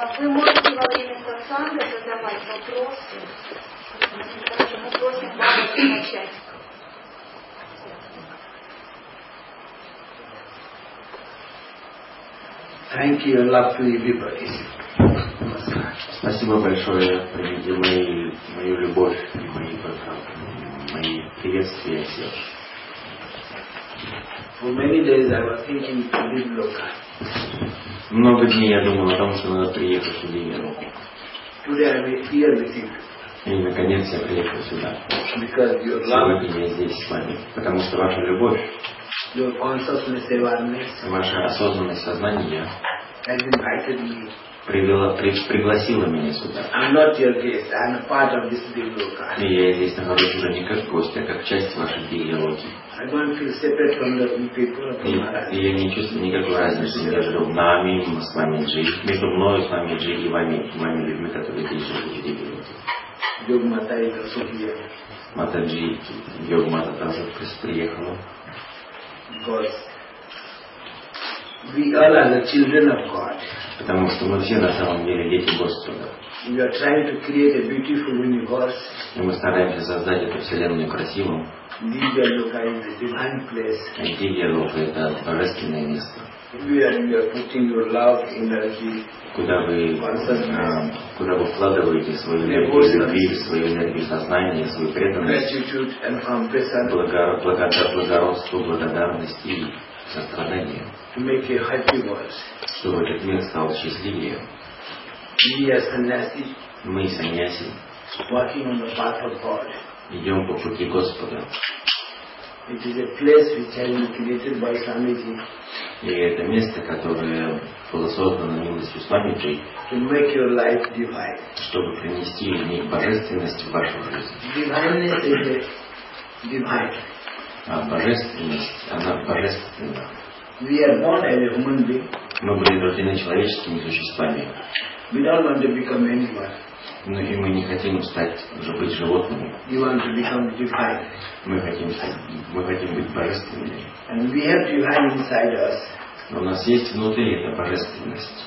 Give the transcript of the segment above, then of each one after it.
А, Вы можете во время сатсанга задавать вопросы. Мы просим вас начать. Thank you and love to everybody. Спасибо большое. Мои, мою любовь и мои, мои приветствия всех. For many days I was thinking to leave Loka. Много дней я думал о том, что надо приехать в Диверу. Today I am here with you И наконец я приехал сюда. because your love, Сегодня я здесь с вами. Потому что ваша любовь, your consciousness awareness has invited me. Привела, при- пригласила меня сюда. I'm not your guest, I'm a part of this big Loka. И я здесь нахожусь уже не как гость, а как часть вашей идеологии. I don't feel separate from the people of И, Maharaj. я не чувствую никакой разницы между нами, с вами Джи, между мной, с вами Джи и вами, вами людьми, которые здесь живут в. Yog Mata is also here Матаджи, Йогмата тоже приехала. because we all are the children of God. Потому что мы все на самом деле дети Господа. We are trying to create a beautiful universe. И мы стараемся создать эту вселенную красивым. Divya Loka is a divine place. Дивья-лока – это божественное место, Where you are putting your love, energy, куда вы, а, куда вы вкладываете свою энергию любви, свою энергию сознания, свою преданность, благо- благода- благородство, благодарность и сострадание, to make a happy world. чтобы этот мир стал счастливее. We as sannyasi Мы, саньяси, walking on the path of God. идем по пути Господа. It is a place which has been created by Swamiji И это место, которое было создано милостью Свамиджи, to make your life divine. чтобы принести в них божественность в вашу жизнь. Divineness is divine. А божественность, она божественна. We are as a human. Мы были человеческими существами, но и мы не хотим стать, уже быть животными. Мы хотим, стать, мы хотим быть божественными. And. Но у нас есть внутри эта божественность.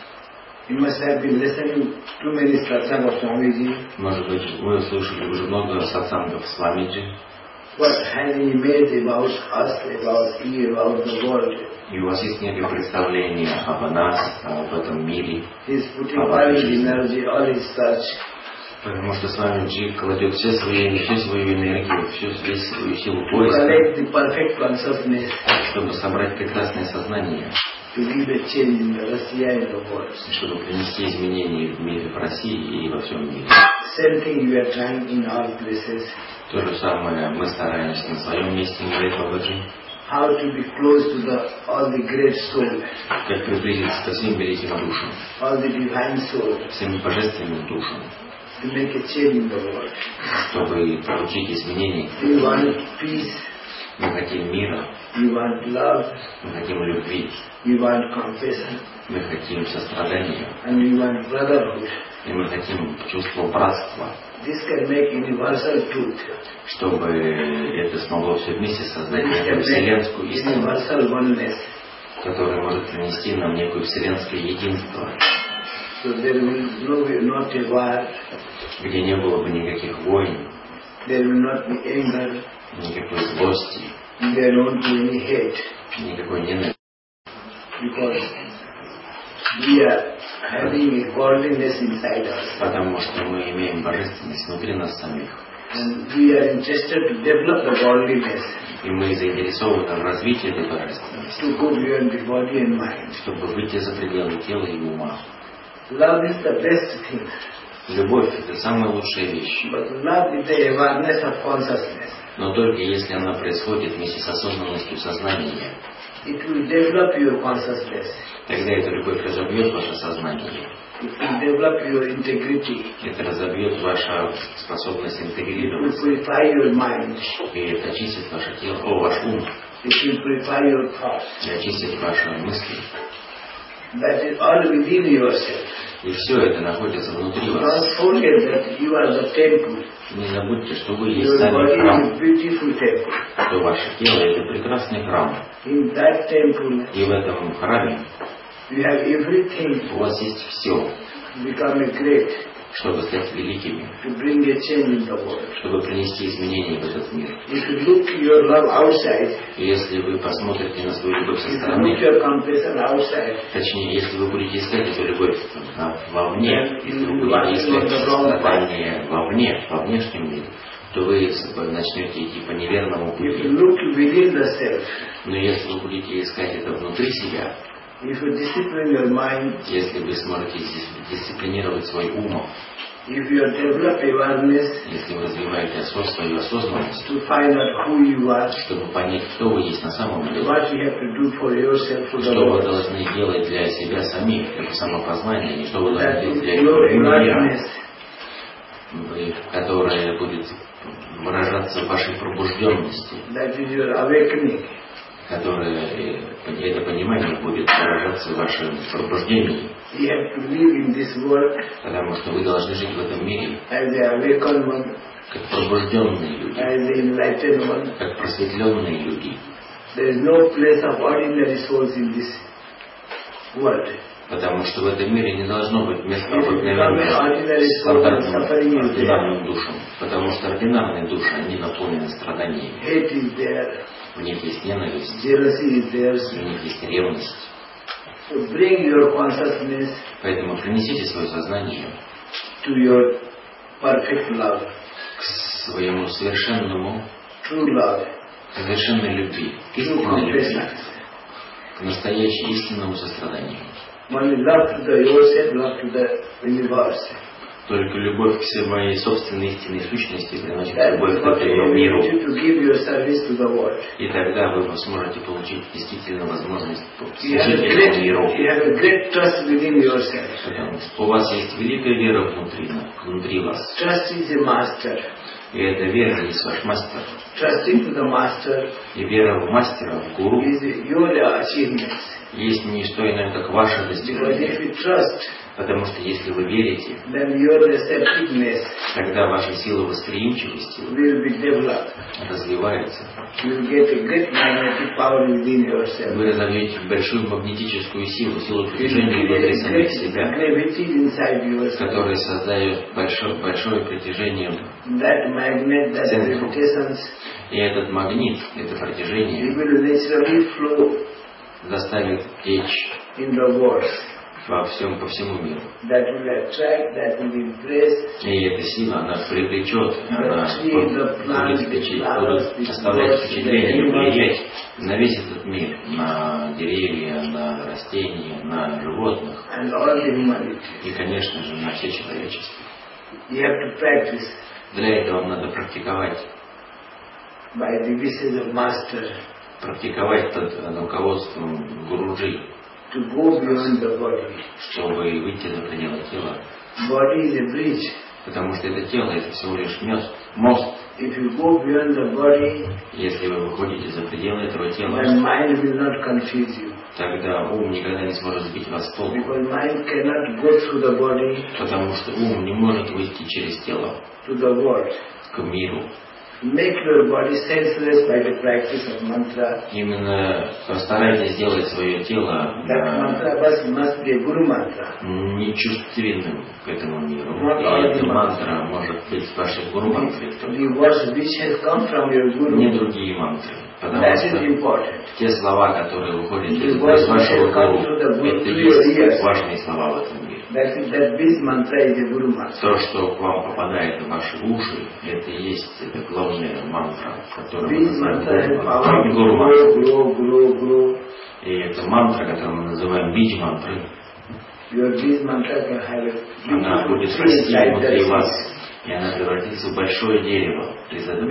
You must have been listening to many satsang of. Может быть, вы слышали уже много сатсангов с Вамиджи, What has he made about us, about you, about the world? и у вас есть некое представление об нас, об этом мире, all his touch. Потому что с вами Джи кладет все свои, всю свою энергию, всю, весь свою силу поиска, чтобы собрать прекрасное сознание, чтобы принести изменения в мире, в России и во всем мире. Same thing you are trying in all places. То же самое мы стараемся на своем месте Мирей Бабаджи, How to be close to the all the great soul, как приблизиться ко всем великим душам, all the divine soul, всем божественным душам, to make a change in the world. чтобы получить изменения. We want peace, Мы хотим мира, we want love, мы хотим любви, we want compassion, мы хотим сострадания, and we want brotherhood. И мы хотим чувство братства, This can make universal truth. чтобы это смогло все вместе создать некую вселенскую истину, universal oneness. которая может принести нам некое вселенское единство, So there will no, not a war, где не было бы никаких войн, there will not be anger, никакой злости, there won't be any hate, никакой ненависти, because we are потому что мы имеем божественность внутри нас самих. and we are interested to develop the godliness И мы заинтересованы в развитии этой божественности, to go beyond the body and mind. чтобы выйти за пределы тела и ума. Love is the best thing, Любовь – это самая лучшая вещь, but love is the awareness of consciousness. но только если она происходит вместе с осознанностью сознания. It will develop your consciousness. Тогда эта любовь разобьет ваше сознание, это разобьет вашу способность интегрироваться, mind. и это очистит ваше тело, о, ваш ум, и очистит ваши мысли. That is all within yourself. И все это находится внутри вас. Don't forget that you are the temple. Не забудьте, что вы есть сами храм, что ваше тело – это прекрасный храм. In that temple, И в этом храме you have everything у вас есть все. become a great, чтобы стать великими, to bring a change in the world. чтобы принести изменения в этот мир. If you look your love outside, И если вы посмотрите на свою любовь со if you стороны, look your compassion outside, точнее, если вы будете искать эту любовь а, вовне, если вы будете искать страдания вовне, во внешнем мире, то вы начнете идти по неверному пути. Но если вы будете искать это внутри себя, если вы сможете дис- дисциплинировать свой ум, if you develop awareness если вы развиваете осо- свою осознанность, to find out who you are, чтобы понять, кто вы есть на самом деле, what you have to do for yourself, for что вы должны делать для себя самих, это самопознание, и что вы должны делать для мира, которое будет выражаться в вашей пробужденности, которое, э, это понимание будет выражаться в вашем пробуждении, потому что вы должны жить в этом мире. Как пробужденные люди, как просветленные люди, There is no place of ordinary souls in this world. Потому что в этом мире не должно быть места обыкновенным стандартным ординарным душам, потому что ординарные души, они наполнены страданиями, в них есть ненависть, в них есть ревность. Поэтому принесите свое сознание к своему совершенному, совершенной любви, истинной любви, к настоящей истинному состраданию. Only love to the yourself, love to the universe. Только любовь к своей собственной истинной сущности приносит That любовь к этому миру. the. И тогда вы сможете получить действительно возможность служить этому миру. Потому что у вас есть великая вера внутри, внутри вас. Trust is a master. И эта вера есть ваш мастер. Trusting to the master И вера в мастера, в гуру, is your achievements. Есть не что иное, как ваше достижение. Потому что если вы верите, тогда ваша сила восприимчивости развивается. Вы разовьете большую магнетическую силу, силу притяжения внутри самих себя, которая создает большое, большое притяжение. That magnet, that Центр. gravitations, И этот магнит, это притяжение заставит течь во всем, по всему миру. И эта сила, она привлечет, она будет впечат- будут оставлять впечатление, влиять на весь этот мир, на деревья, на растения, на животных. И, конечно же, на все человечество. Для этого надо практиковать, by the wishes of master практиковать под руководством Гуруджи, чтобы выйти за пределы тела. Потому что это тело, это всего лишь мост. мост. Если вы выходите за пределы этого тела, тогда ум никогда не сможет сбить вас с толку. Потому что ум не может выйти через тело к миру. Make your body senseless by the practice of mantra. Именно постарайтесь сделать свое тело That mantra must, must be a guru mantra. нечувственным к этому миру. И эта мантра. может быть вашей гуру мантрой Не другие мантры. Потому что те слова, которые выходят из, вашего гуру, это есть важные слова в этом мире. То, что к вам попадает в ваши уши, это и есть эта главная мантра, которую мы называем гуру grow. И это мантра, которую мы называем бидж мантрой, она будет расти внутри вас, и она превратится в большое дерево. Из этого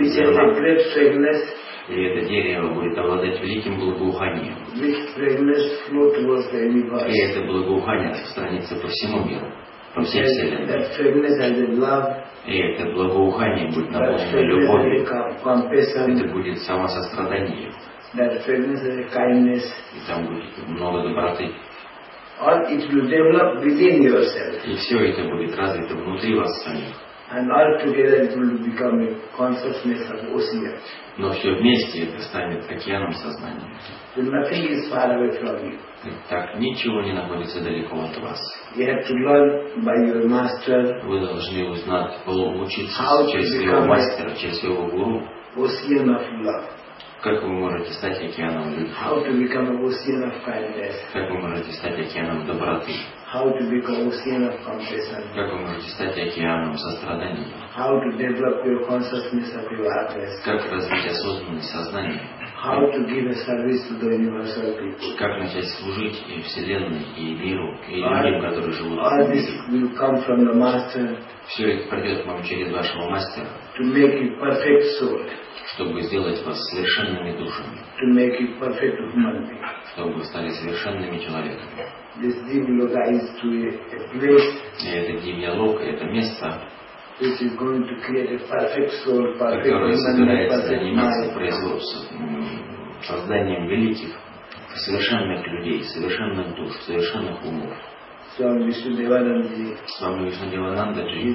И это дерево будет обладать великим благоуханием. И это благоухание распространится по всему миру, по всей Вселенной. И это благоухание будет наполнено любовью. Это будет самосострадание. И там будет много доброты. И все это будет развито внутри вас самих. And all together it will become a consciousness of ocean. Но все вместе это станет океаном сознания. So nothing is far away from you. Так ничего не находится далеко от вас. You have to learn by your master Вы должны узнать, учиться to через своего мастера, через своего гуру, ocean of love. Как вы можете стать океаном любви, How to become an ocean of kindness. как вы можете стать океаном доброты, How to become ocean of compassion. как вы можете стать океаном сострадания, How to develop your consciousness of your как развить осознанность сознания, How to give a service to the universal people. как начать служить и Вселенной, и миру, и людям, которые живут в этом this мире. will come from the master Все это придет вам через вашего мастера, to make you perfect soul, чтобы сделать вас совершенными душами, to make you perfect human being. чтобы вы стали совершенными человеками. This Divloka is to a, a place И это Дивьялока, это место, which is going to create a perfect soul, perfect которое собирается заниматься производством, созданием великих, совершенных людей, совершенных душ, совершенных умов. Is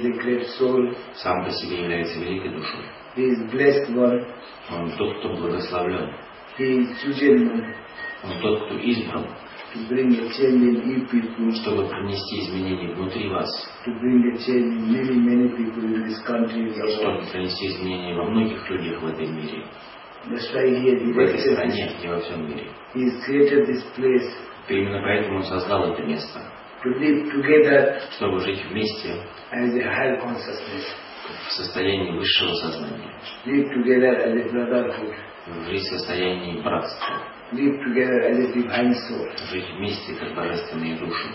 a great soul. сам по себе является великой душой. He is blessed one. Он тот, кто благословлен. He is chosen one Он тот, кто избран, to bring a change in you people, чтобы принести изменения внутри вас, to bring a change in many, many people in this country, чтобы принести изменения во многих людях в этой мире, That's why he has в этой стране и во всем мире. He has created this place именно поэтому он создал это место, to live together чтобы жить вместе as a higher consciousness, в состоянии высшего сознания, жить в состоянии братства, жить вместе как божественные души.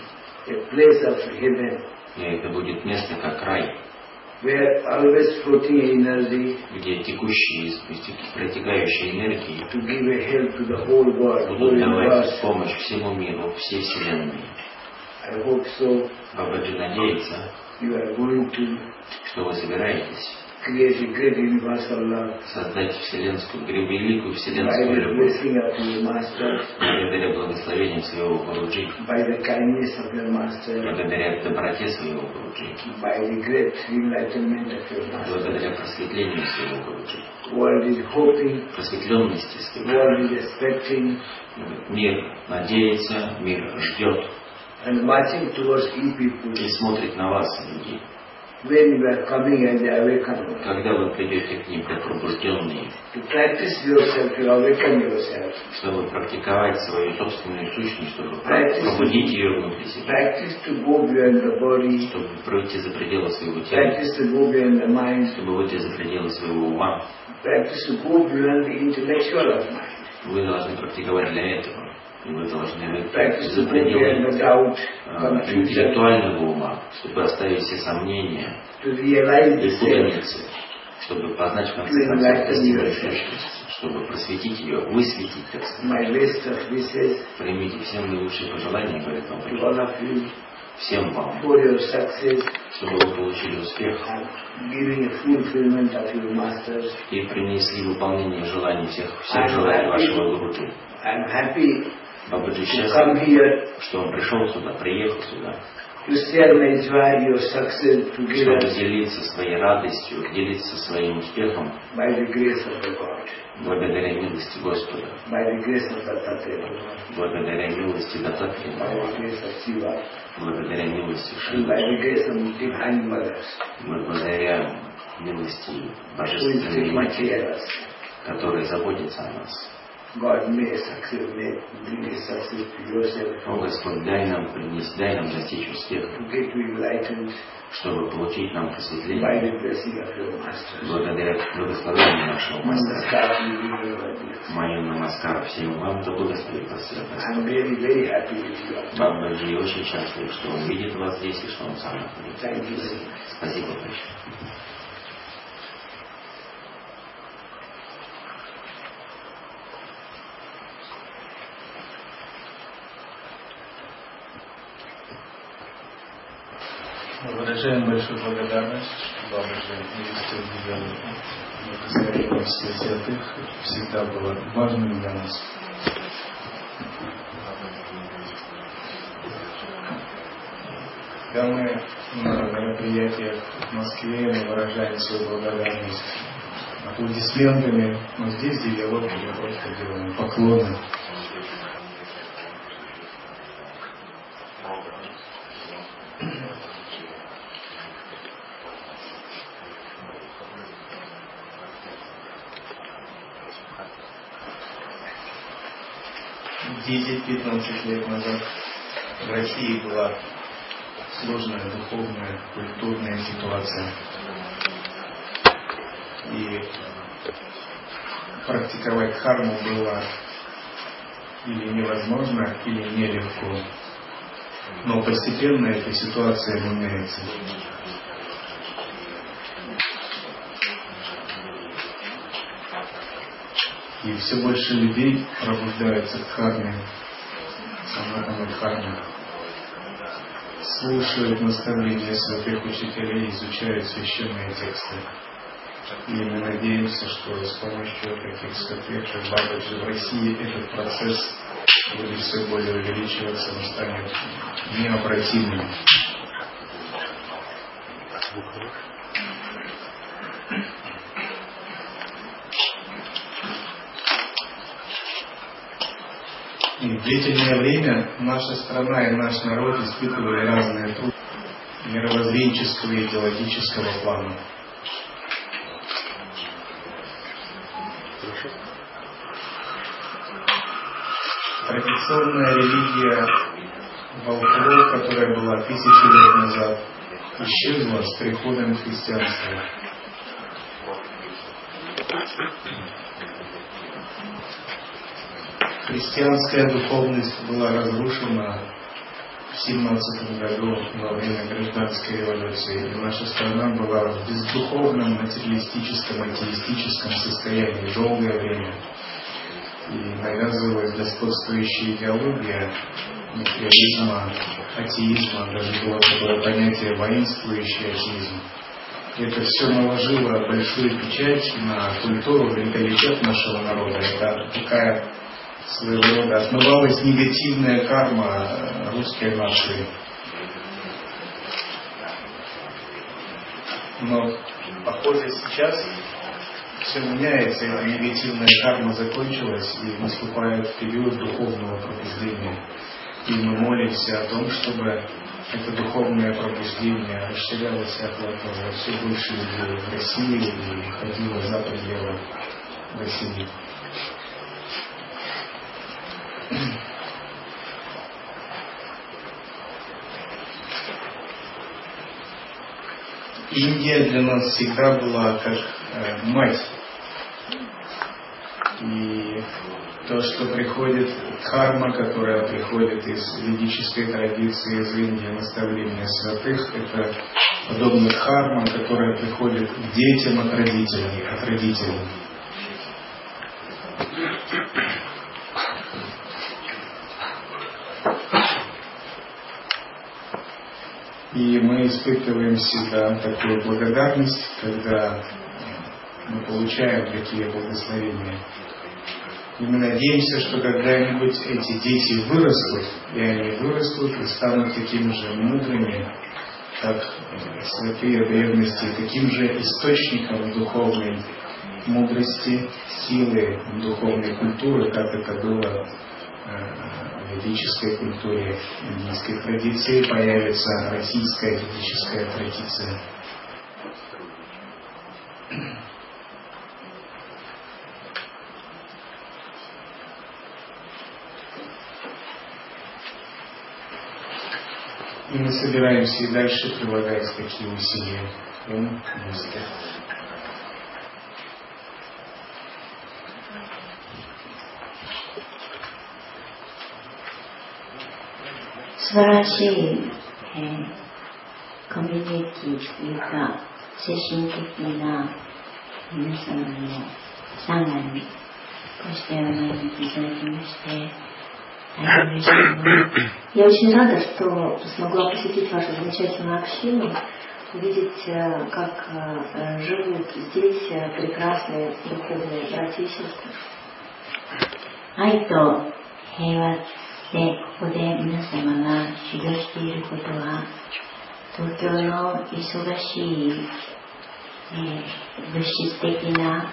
И это будет место как рай, где текущие, протекающие энергии будут давать помощь всему миру, всей Вселенной. Бабаджи надеется, You are going to что вы собираетесь? Создать вселенскую, великую вселенскую любовь, благодаря благословению своего Гуруджи, благодаря доброте своего Гуруджи, благодаря просветлению своего Гуруджи, просветленности своего. expecting, Мир надеется, мир ждет and marching towards you people. и смотрит на вас, люди. When you are coming awakened one, Когда вы придете к ним как пробужденные, to practice yourself, to awaken yourself, чтобы практиковать свою собственную сущность, чтобы Practice. пробудить ее внутри себя, practice to go beyond the body, чтобы выйти за пределы своего тела, practice to go beyond the mind, чтобы выйти за пределы своего ума, practice to go beyond the intellectual of mind, вы должны практиковать для этого. И вы должны to за пределы а, интеллектуального ума, чтобы оставить все сомнения. И путаницы, чтобы познать в конце концов сущность, чтобы просветить ее, высветить, так сказать. Примите всем наилучшие пожелания, all of you. Всем вам, чтобы вы получили успех. И принесли выполнение желаний всех, всех желаний вашего Гуруджи. Бабаджи счастлив, что он пришел сюда, приехал сюда, чтобы делиться своей радостью, делиться своим успехом. Благодаря милости Господа, благодаря милости Shiva, благодаря милости mothers благодаря милости Божественной Матери, которая заботится о нас. God may success, may bring a success to yourself, О Господь, дай нам принести, дай нам достичь успеха, to get you enlightened чтобы получить нам by просветление the blessing of your master. благодаря благословению нашего мастера. Namaskar to you, your dear. Мою намаскар всем вам, да благословит вас всех. I'm very, very happy with you. Бабаджи очень счастлив, что он видит вас здесь и что он сам находится. Спасибо большое. Выражаем большую благодарность, навестил Диалогу. Благословение всех святых всегда было важным для нас. когда мы на мероприятиях в Москве мы выражаем свою благодарность аплодисментами, но здесь диалог мы просто делаем поклоны. Десять-пятнадцать лет назад в России была сложная духовная, культурная ситуация. И практиковать карму было или невозможно, или нелегко. Но постепенно эта ситуация меняется. И все больше людей пробуждаются к карме, санатана карме слушают наставления святых учителей, изучают священные тексты. И мы надеемся, что с помощью таких как Бабаджи в России, этот процесс будет все более увеличиваться, он станет необратимым. И в длительное время наша страна и наш народ испытывали разные трудности мировоззренческого и идеологического плана. Традиционная религия волков, которая была тысячи лет назад, исчезла с приходом христианства. Христианская духовность была разрушена в 17 году во время гражданской революции, и наша страна была в бездуховном, материалистическом, атеистическом состоянии долгое время. И навязывалась господствующая идеология материализма, атеизма, даже было такое понятие воинствующий атеизм. Это все наложило большую печать на культуру, менталитет нашего народа. Это такая своего рода отмывалась негативная карма русской нации. Но, похоже, сейчас все меняется, эта негативная карма закончилась, и наступает период духовного пробуждения. И мы молимся о том, чтобы это духовное пробуждение расширялось и охватывало все больше людей в России и ходило за пределы России. Индия для нас всегда была как э, мать. И то, что приходит карма, которая приходит из ведической традиции, из Индии, наставления святых, это подобно карма, которая приходит к детям от родителей, от родителей. И мы испытываем всегда такую благодарность, когда мы получаем такие благословения. И мы надеемся, что когда-нибудь эти дети вырастут, и они вырастут и станут такими же мудрыми, как святые древности, таким же источником духовной мудрости, силы духовной культуры, как это было э, ведической культуре, индийской традиции появится российская ведическая традиция. И мы собираемся и дальше прилагать такие усилия. Ум, музыка. らしい、えー、コミュニティというか、精神的な皆様の参賀に、こうしてお招きいただきまして、大変嬉しい思い。Я очень рада, что смогла посетить вашу замечательную общину, увидеть, как живут здесь прекрасные духовные братья и сестры. 愛と平和 でここで皆様が修行していることは 東京の忙しい、えー、物質的な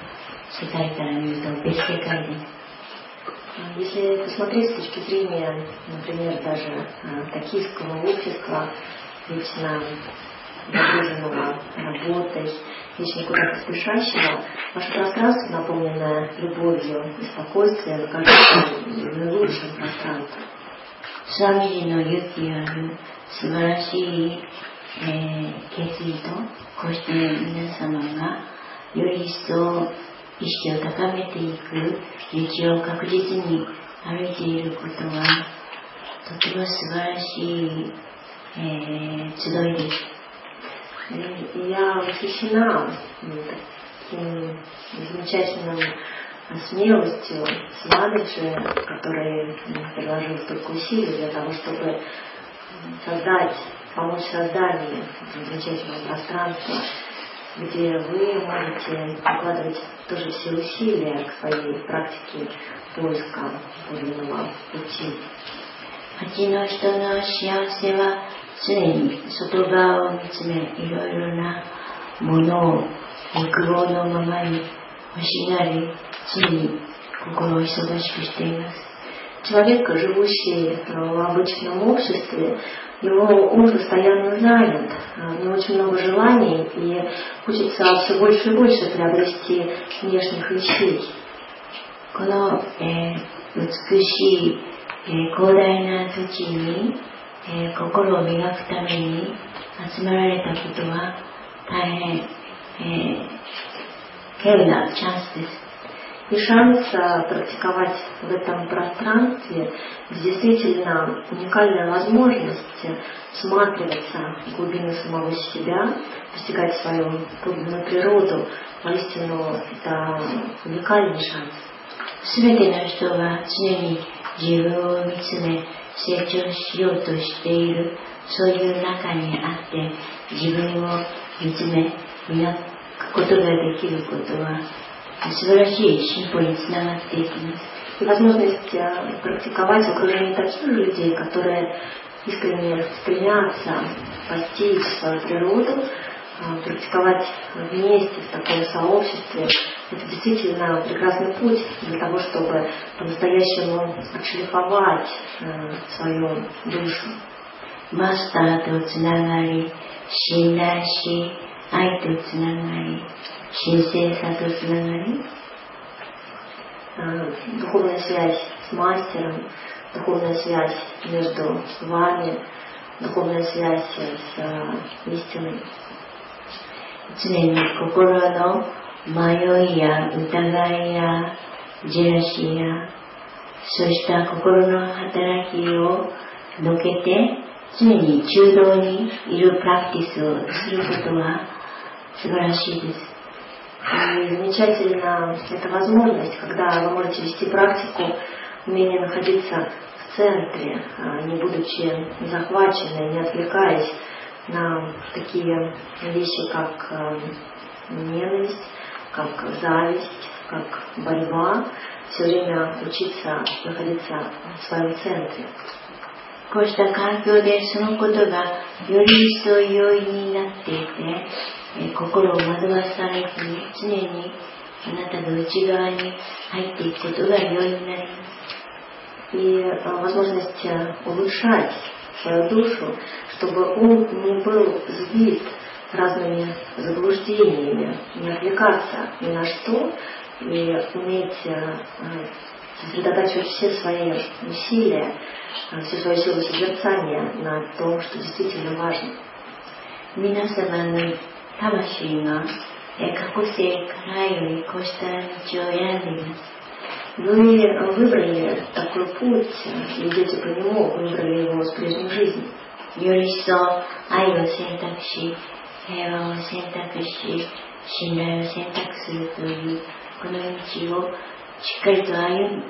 世界から見ると別世界です。Если посмотреть с точки зрения, например, даже токийского общества, вечно загруженного работой, вечно куда-то спешащего, ваше пространство, наполненное любовью и спокойствием, кажется наилучшим пространством. スワミジの勇気ある素晴らしい、えー、決意とこうして皆様がより一層意識を高めていく道を確実に歩いていることはとても素晴らしい、えー、集いです。 И я восхищена таким замечательным а, смелостью Сванаджи, которые приложил столько усилий для того, чтобы создать, помочь созданию этого замечательного пространства, где вы можете вкладывать тоже все усилия к своей практике поиска подлинного пути. Одиночная сила 常に外側を見つめいろいろなものを欲望のままに欲しがり常に心を忙しくしています。Человек, живущий в обычном обществе, его ум постоянно занят, у него очень много желаний, и хочется все больше и больше приобрести внешних вещей. この、えー、美しい、えー、広大な土地に、 えー、心を磨くために集まられたことは大変、えー、稀有なチャンスです。и шанс практиковать в этом пространстве, действительно уникальная возможность всматриваться в глубины самого себя, постигать свою подлинную природу, воистину это уникальный шанс. すべての人が常に自分を見つめ 成長しようとしているそういう中にあって自分を見つめ磨くことができることは素晴らしい進歩につながっていきます。Возможность практиковать в окружении таких людей, которые искренне стремятся постичь свою природу, практиковать вместе в таком сообществе, это действительно прекрасный путь для того, чтобы по-настоящему отшлифовать э, свою душу. Маста Тутснагари, Шинаши, Ай Тутснагари, Шинсе Сатуснагари. Э, духовная связь с мастером, духовная связь между вами, духовная связь с э, истиной. 常に心の迷いや疑いやジェラシーやそうした心の働きをのけて常に中道にいるプラクティスをすることは素晴らしいです。И замечательно эта возможность, когда вы можете вести практику, умение находиться в центре, не будучи захваченной, не отвлекаясь на такие вещи, как ненависть, как зависть, как борьба, все время учиться находиться в своем центре. こうした環境でそのことがより一層容易になっていて、え心を惑わされずに常にあなたの内側に入っていくことが容易になります。И возможность улучшать свою душу, чтобы ум не был сбит разными заблуждениями, не отвлекаться ни на что и уметь э, сосредотачивать все свои усилия, э, все свои силы созерцания на том, что действительно важно. Минасамана Тамашина Экакусе Карайо Кошта Джоянина Вы выбрали такой путь, идете по нему, выбрали его с прежней жизни. より一層愛を選択し、平和を選択し、信頼を選択するというこの道をしっかりと歩む、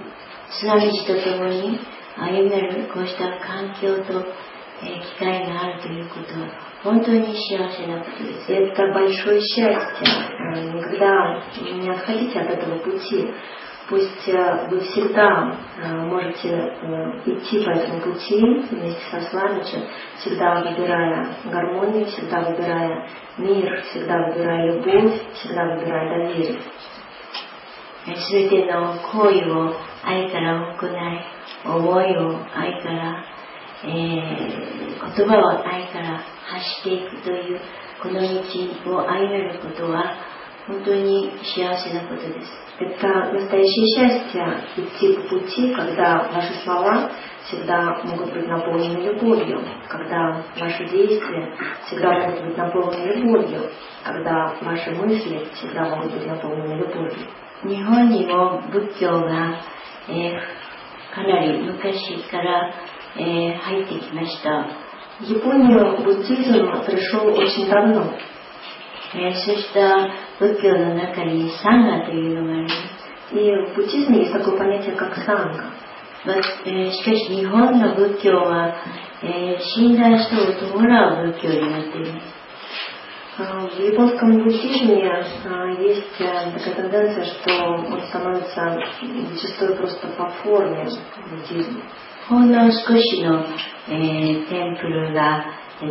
津波地とともに歩めるこうした環境と、え機会があるということは本当に幸せなことです。Это большое счастье. Никогда не отходите от этого пути. Пусть э, вы всегда э, можете э, идти по этому пути вместе со Свамичем, всегда выбирая гармонию, всегда выбирая мир, всегда выбирая любовь, всегда выбирая доверие. すべての行為を愛から行い、思いを愛から、えー、言葉を愛から発していくというこの道を歩めることは 本当に幸せなことです。Это настоящее счастье идти по пути, когда ваши слова всегда могут быть наполнены любовью, когда ваши действия всегда могут быть наполнены любовью, когда ваши мысли всегда могут быть наполнены любовью. 日本にも仏教が、えー、かなり昔から、えー、入ってきました。В Японию буддизм пришел очень давно. Если что Буддхи на накали есть санга то いうのがあります。И в буддизме есть такое понятие, как санга. Вот, э, しかし日本の仏教は、えー、死んだ人を弔う仏教になっています。В э, а японском буддизме э, есть э, такая тенденция, что он становится зачастую просто по форме буддизма. ほんの少しの、えー、テンプルが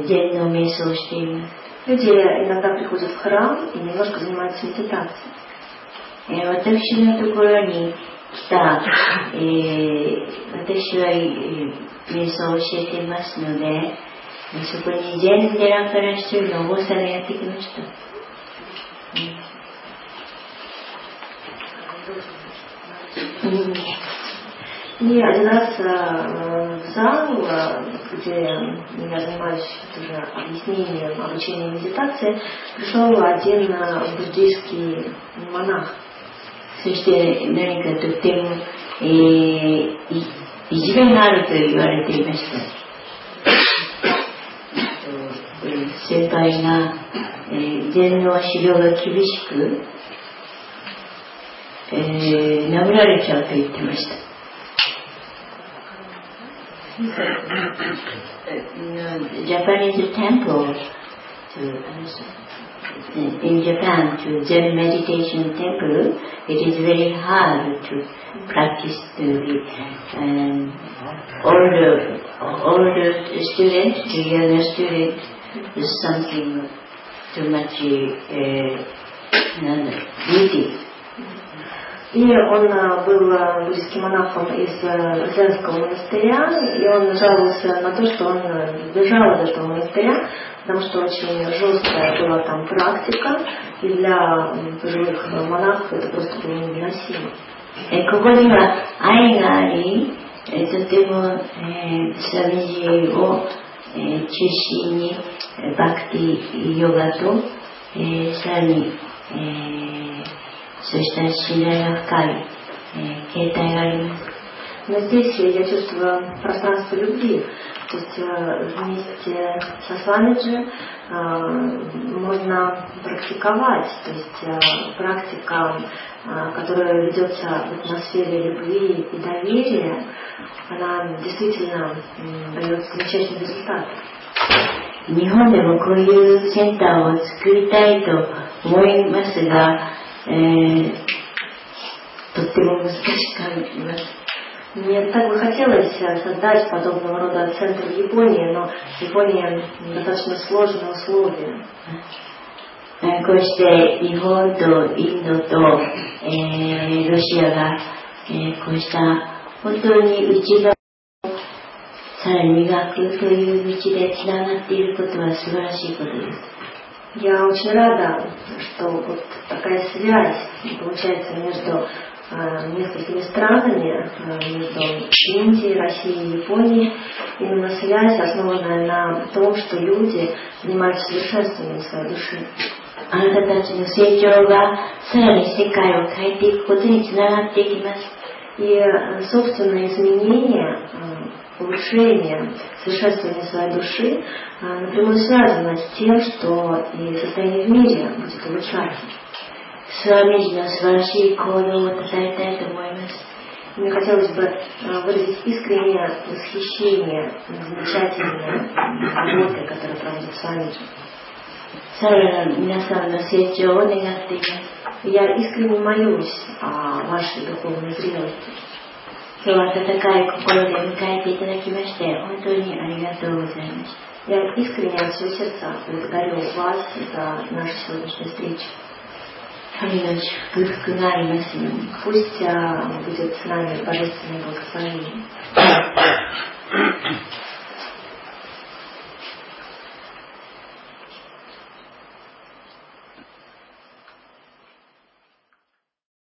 全能瞑想しています。Люди иногда приходят в храм и немножко занимаются медитацией. И вот это все такое они 来た、えー、私は瞑想を教えていますので、そこに全寺から一人の重さでやってきました。Нет, у нас э, в зал э, где я занимаюсь уже объяснением, обучением медитации, пришел один буддийский монах. そして何かとっても、えー、いいじめがあると言われていました。先輩が、えー、禅の指導が厳しく、えー、殴られちゃうと言ってました。 Japanese temple to in Japan to Zen meditation temple, it is very hard to practice to the um, older older student, the younger student is something too much uh, easy. И он э, был э, буддийским монахом из э, Дзенского монастыря, и он жаловался на то, что он бежал из этого монастыря, потому что очень жесткая была там практика, и для пожилых монахов это просто было невыносимо. ここには愛があり、とても寂しいを中心にバクティヨガとさらに все считают Шилая Кали, Кетай Но здесь я чувствую пространство любви. То есть э, вместе со Сваниджи э, можно практиковать, то есть э, практика, которая ведется в атмосфере любви и доверия, она действительно дает замечательный результат. 日本でもこういうセンターを作りたいと思いますが、えー、とっても難しく感じます。Мне так бы хотелось создать подобного рода центр в Японии, но Япония достаточно сложные условия. こうして日本とインドと、えー、ロシアが、えー、こうした本当に内側をさらに磨くという道でつながっていることは素晴らしいことです。 Я очень рада, что вот такая связь получается между э, несколькими странами, э, между Индией, Россией и Японией. Именно связь, основанная на том, что люди занимаются совершенствованием своей души. あなたたちの成長がさらに世界を変えていくことにつながっていきます。И собственное изменение совершение, совершенствование своей души а, напрямую связано с тем, что и состояние в мире будет улучшаться. Мне хотелось бы а, выразить искреннее восхищение замечательной работы, которая проводит с вами. Я искренне молюсь о вашей духовной зрелости. 今日は温かい心で迎えていただきまして、本当にありがとうございました。Я искренне от всего сердца благодарю вас за нашу сегодняшнюю встречу. 神の祝福がありますように。Пусть а, будет с нами божественное благословение.